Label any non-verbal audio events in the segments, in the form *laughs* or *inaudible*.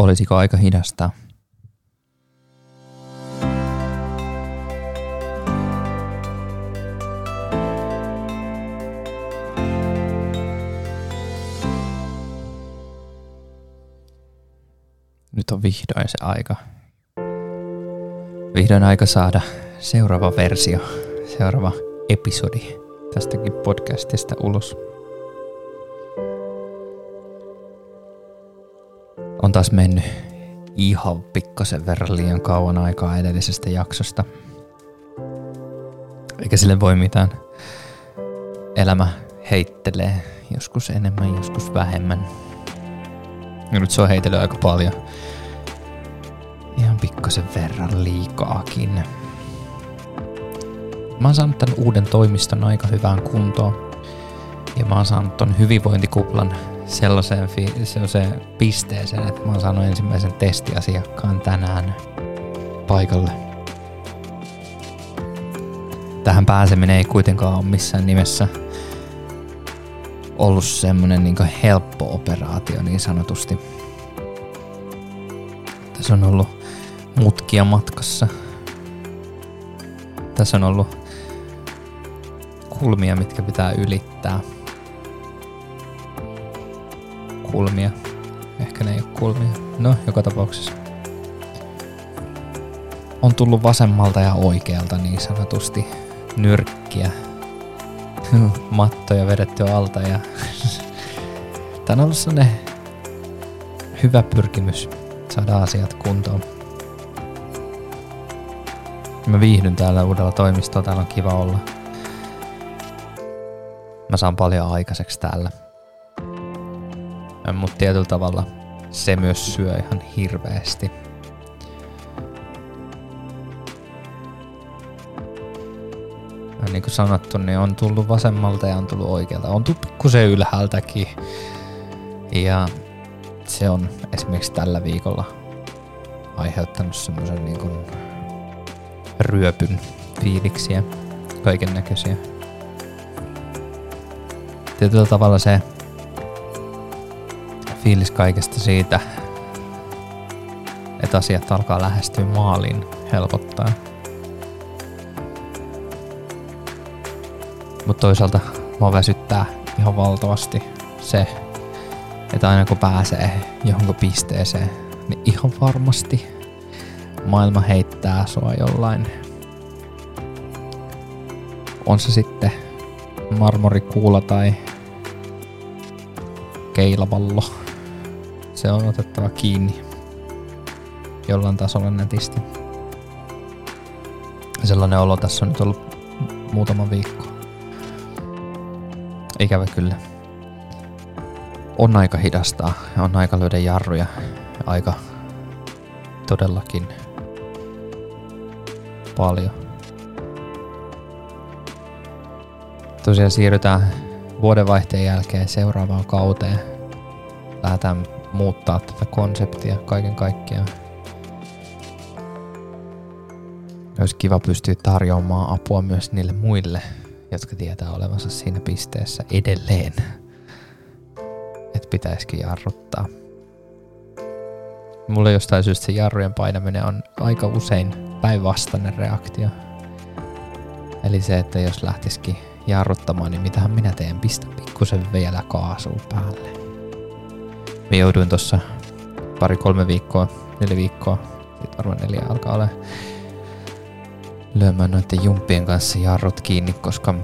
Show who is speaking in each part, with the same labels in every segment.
Speaker 1: Olisiko aika hidastaa? Nyt on vihdoin se aika. Vihdoin aika saada seuraava versio, seuraava episodi tästäkin podcastista ulos. On taas mennyt ihan pikkasen verran liian kauan aikaa edellisestä jaksosta. Eikä sille voi mitään. Elämä heittelee joskus enemmän, joskus vähemmän. Ja nyt se on heitellyt aika paljon. Ihan pikkasen verran liikaakin. Mä oon saanut tämän uuden toimiston aika hyvään kuntoon. Ja mä oon saanut ton hyvinvointikuplan sellaiseen, fi- sellaiseen pisteeseen, että mä oon saanut ensimmäisen testiasiakkaan tänään paikalle. Tähän pääseminen ei kuitenkaan ole missään nimessä ollut semmonen niin helppo operaatio niin sanotusti. Tässä on ollut mutkia matkassa. Tässä on ollut kulmia, mitkä pitää ylittää. Kulmia. Ehkä ne ei ole kulmia. No, joka tapauksessa. On tullut vasemmalta ja oikealta niin sanotusti nyrkkiä. *laughs* Mattoja vedetty alta ja *laughs* Tämä on ollut sellainen hyvä pyrkimys saada asiat kuntoon. Mä viihdyn täällä uudella toimistolla, täällä on kiva olla. Mä saan paljon aikaiseksi täällä. Mutta tietyllä tavalla se myös syö ihan hirveästi. Ja niin kuin sanottu, niin on tullut vasemmalta ja on tullut oikealta. On tullut pikkusen ylhäältäkin. Ja se on esimerkiksi tällä viikolla aiheuttanut semmoisen niin kuin ryöpyn fiiliksiä, kaiken näköisiä. Tietyllä tavalla se fiilis kaikesta siitä, että asiat alkaa lähestyä maaliin, helpottaa. Mutta toisaalta mua väsyttää ihan valtavasti se, että aina kun pääsee johonkin pisteeseen, niin ihan varmasti maailma heittää sua jollain. On se sitten marmorikuula tai keilavallo. Se on otettava kiinni jollain tasolla netisti. Sellainen olo tässä on nyt ollut muutama viikko. Ikävä kyllä. On aika hidastaa on aika löydä jarruja. Aika todellakin paljon. Tosiaan siirrytään vuodenvaihteen jälkeen seuraavaan kauteen. Lähdetään muuttaa tätä konseptia kaiken kaikkiaan. Olisi kiva pystyä tarjoamaan apua myös niille muille, jotka tietää olevansa siinä pisteessä edelleen. Että pitäisikin jarruttaa. Mulle jostain syystä se jarrujen painaminen on aika usein päinvastainen reaktio. Eli se, että jos lähtisikin jarruttamaan, niin mitähän minä teen, pistä pikkusen vielä kaasua päälle. Me jouduin tuossa pari-kolme viikkoa, neljä viikkoa, sitten varmaan neljä alkaa olla lyömään noiden jumppien kanssa jarrut kiinni, koska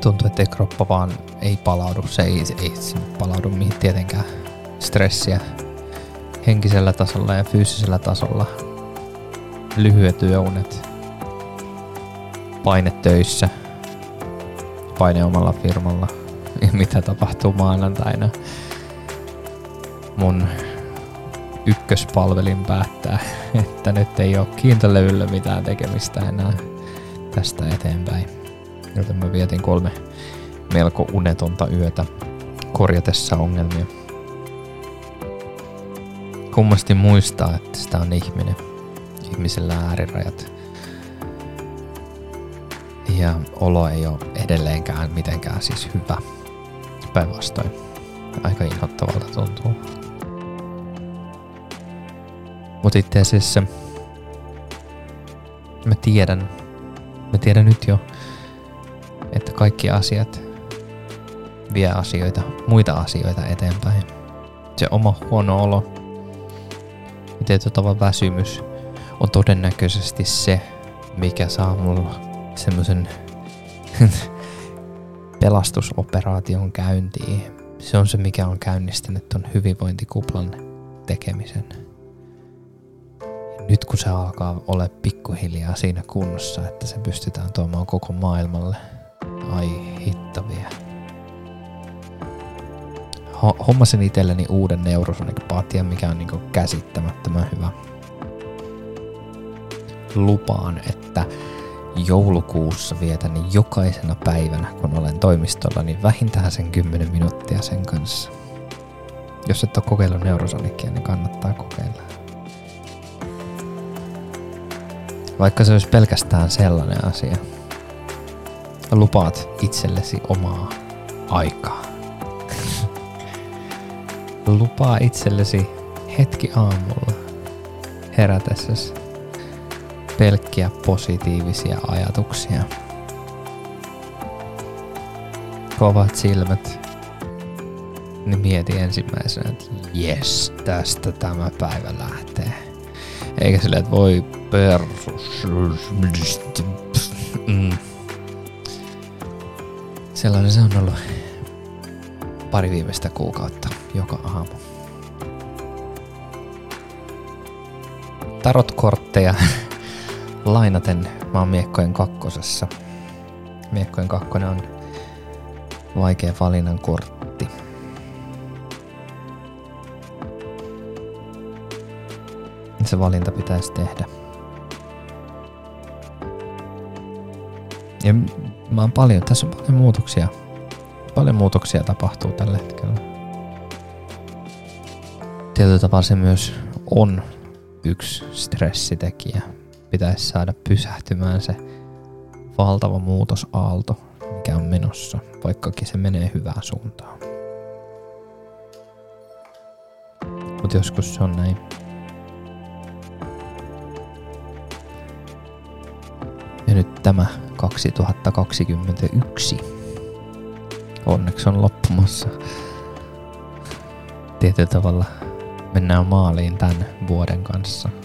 Speaker 1: tuntuu, että kroppa vaan ei palaudu. Se ei, ei palaudu mihin tietenkään stressiä henkisellä tasolla ja fyysisellä tasolla. Lyhyet yöunet, paine töissä, paine omalla firmalla ja mitä tapahtuu maanantaina. Mun ykköspalvelin päättää, *laughs* että nyt ei ole kiintolevyllä mitään tekemistä enää tästä eteenpäin. Joten mä vietin kolme melko unetonta yötä korjatessa ongelmia. Kummasti muistaa, että sitä on ihminen. Ihmisellä äärirajat. Ja olo ei ole edelleenkään mitenkään siis hyvä. Päinvastoin. Aika inhottavalta tuntuu. Mutta itse asiassa mä tiedän, mä tiedän nyt jo, että kaikki asiat vie asioita, muita asioita eteenpäin. Se oma huono olo ja tietyllä väsymys on todennäköisesti se, mikä saa mulla semmoisen *laughs* pelastusoperaation käyntiin. Se on se, mikä on käynnistänyt ton hyvinvointikuplan tekemisen. Nyt kun se alkaa olla pikkuhiljaa siinä kunnossa, että se pystytään tuomaan koko maailmalle, ai hittavia. Hommasin itselleni uuden Neurosonic-patjan, mikä on niinku käsittämättömän hyvä. Lupaan, että joulukuussa vietän jokaisena päivänä, kun olen toimistolla, niin vähintään sen 10 minuuttia sen kanssa. Jos et ole kokeillut Neurosonicia, niin kannattaa kokeilla. Vaikka se olisi pelkästään sellainen asia. Lupaat itsellesi omaa aikaa. *laughs* Lupaa itsellesi hetki aamulla herätessäsi pelkkiä positiivisia ajatuksia. Kovat silmät. Niin mieti ensimmäisenä, että jes, tästä tämä päivä lähtee. Eikä silleen, että voi perus. Mm. Sellainen se on ollut pari viimeistä kuukautta joka aamu. Tarotkortteja *laughs* lainaten mä oon Miekkojen kakkosessa. Miekkojen kakkonen on vaikea valinnan kortti. Se valinta pitäisi tehdä. Ja mä oon paljon, tässä on paljon muutoksia. Paljon muutoksia tapahtuu tällä hetkellä. Tietyllä tavalla se myös on yksi stressitekijä pitäisi saada pysähtymään se valtava muutosaalto, mikä on menossa, vaikkakin se menee hyvään suuntaan. Mutta joskus se on näin. Nyt tämä 2021 onneksi on loppumassa. Tietyllä tavalla mennään maaliin tämän vuoden kanssa –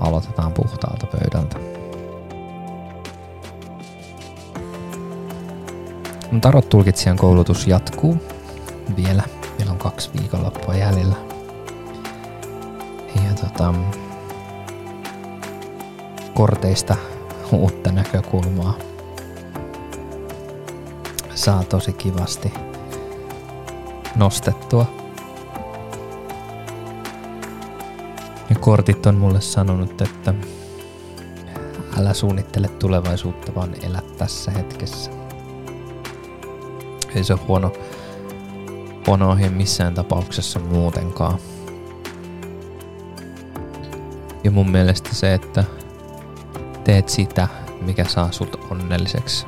Speaker 1: aloitetaan puhtaalta pöydältä. Tarot tulkitsijan koulutus jatkuu vielä. Meillä on kaksi viikonloppua jäljellä. Ja tota, korteista uutta näkökulmaa saa tosi kivasti nostettua Ja kortit on mulle sanonut, että älä suunnittele tulevaisuutta, vaan elä tässä hetkessä. Ei se ole huono, huono ohje missään tapauksessa muutenkaan. Ja mun mielestä se, että teet sitä, mikä saa sut onnelliseksi,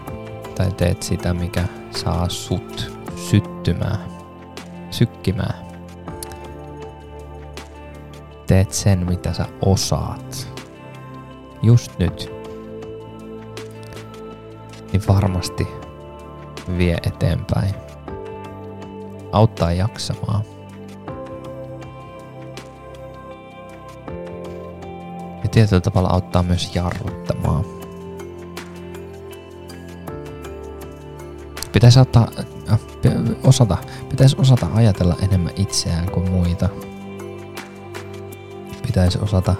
Speaker 1: tai teet sitä, mikä saa sut syttymään, sykkimään, teet sen, mitä sä osaat, just nyt, niin varmasti vie eteenpäin. Auttaa jaksamaan. Tietyllä tavalla auttaa myös jarruttamaan. Pitäisi ottaa, äh, osata, pitäisi osata ajatella enemmän itseään kuin muita pitäisi osata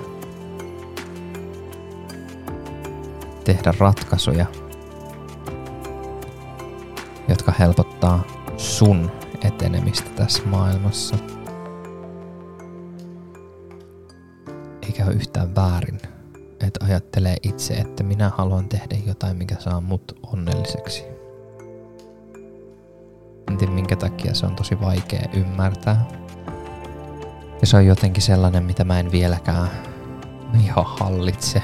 Speaker 1: tehdä ratkaisuja, jotka helpottaa sun etenemistä tässä maailmassa. Eikä ole yhtään väärin, että ajattelee itse, että minä haluan tehdä jotain, mikä saa mut onnelliseksi. En tiedä minkä takia se on tosi vaikea ymmärtää, ja se on jotenkin sellainen, mitä mä en vieläkään ihan hallitse.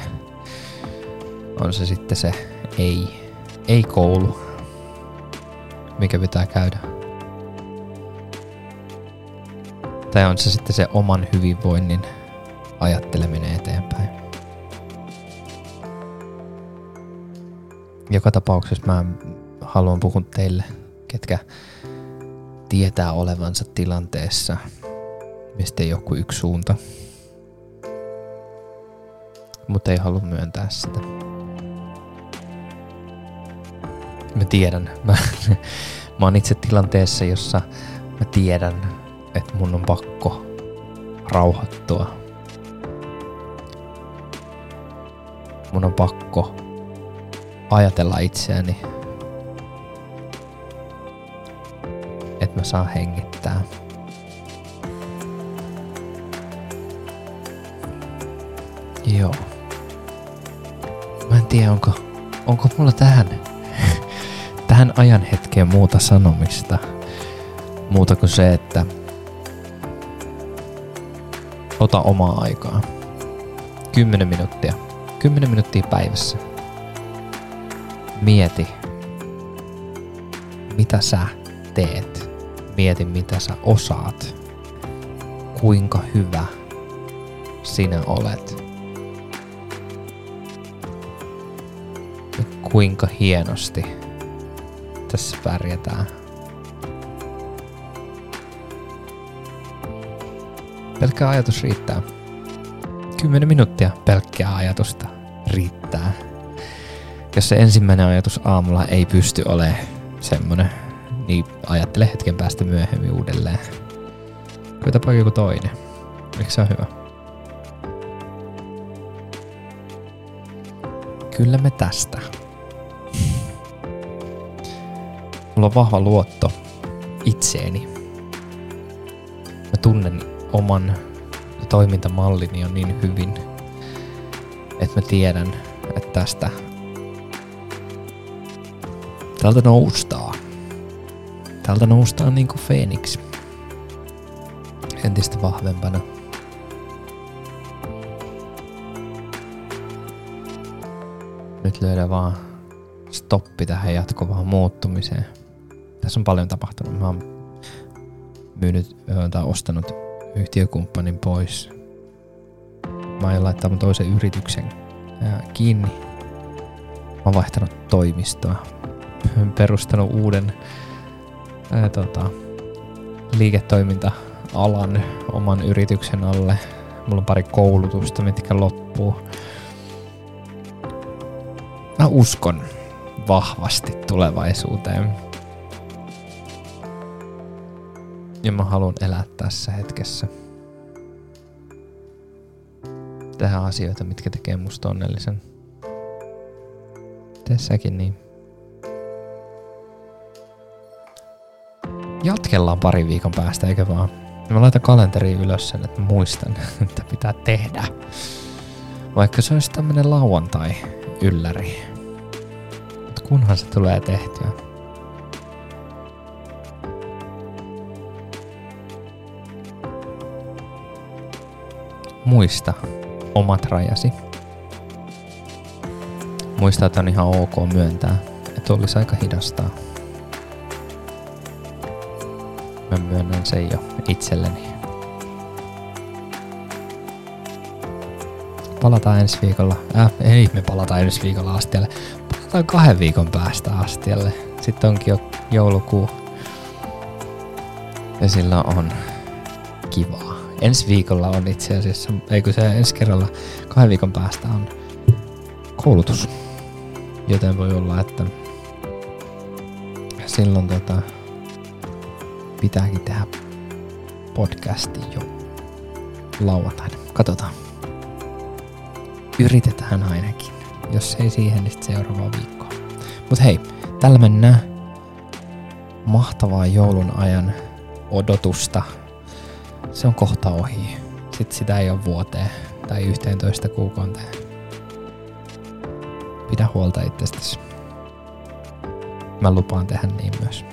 Speaker 1: On se sitten se ei, ei koulu, mikä pitää käydä. Tai on se sitten se oman hyvinvoinnin ajatteleminen eteenpäin. Joka tapauksessa mä haluan puhua teille, ketkä tietää olevansa tilanteessa, mistä ei joku yksi suunta, mutta ei halua myöntää sitä. Mä tiedän, mä, mä oon itse tilanteessa, jossa mä tiedän, että mun on pakko rauhoittua. Mun on pakko ajatella itseäni, että mä saan hengittää. Joo. Mä en tiedä, onko, onko mulla tähän, *laughs* tähän ajan hetkeen muuta sanomista. Muuta kuin se, että ota omaa aikaa. 10 minuuttia. 10 minuuttia päivässä. Mieti, mitä sä teet. Mieti, mitä sä osaat. Kuinka hyvä sinä olet. Ja kuinka hienosti tässä pärjätään. Pelkkä ajatus riittää. 10 minuuttia pelkkää ajatusta riittää. Jos se ensimmäinen ajatus aamulla ei pysty olemaan semmonen, niin ajattele hetken päästä myöhemmin uudelleen. Koitapa joku toinen. Eikö se ole hyvä? Kyllä me tästä. Mulla on vahva luotto itseeni. Mä tunnen oman toimintamallini on niin hyvin, että mä tiedän, että tästä Täältä noustaa. Täältä noustaan niin kuin Phoenix. Entistä vahvempana. Nyt löydään vaan stoppi tähän jatkuvaan muuttumiseen. Tässä on paljon tapahtunut. Mä oon myynyt tai ostanut yhtiökumppanin pois. Mä aion laittaa mun toisen yrityksen kiinni. Mä oon vaihtanut toimistoa perustanut uuden ää, tota, liiketoiminta-alan oman yrityksen alle. Mulla on pari koulutusta, mitkä loppuu. Mä uskon vahvasti tulevaisuuteen. Ja mä haluan elää tässä hetkessä. Tehdä asioita, mitkä tekee musta onnellisen. Tee säkin niin. jatkellaan pari viikon päästä, eikö vaan? Mä laitan kalenteriin ylös sen, että muistan, *laughs* että pitää tehdä. Vaikka se olisi tämmönen lauantai-ylläri. Mutta kunhan se tulee tehtyä. Muista omat rajasi. Muista, että on ihan ok myöntää, että olisi aika hidastaa. Mä myönnän sen jo itselleni. Palataan ensi viikolla. Äh, ei me palataan ensi viikolla astialle. Palataan kahden viikon päästä astialle. Sitten onkin jo joulukuu. Ja sillä on kivaa. Ensi viikolla on itse asiassa, eikö se ensi kerralla kahden viikon päästä on koulutus. Joten voi olla, että silloin tota, pitääkin tehdä podcasti jo lauantaina. Katsotaan. Yritetään ainakin. Jos ei siihen, niin seuraavaa viikkoa. Mut hei, tällä mennään mahtavaa joulun ajan odotusta. Se on kohta ohi. Sitten sitä ei ole vuoteen tai 11 kuukauteen. Pidä huolta itsestäsi. Mä lupaan tehdä niin myös.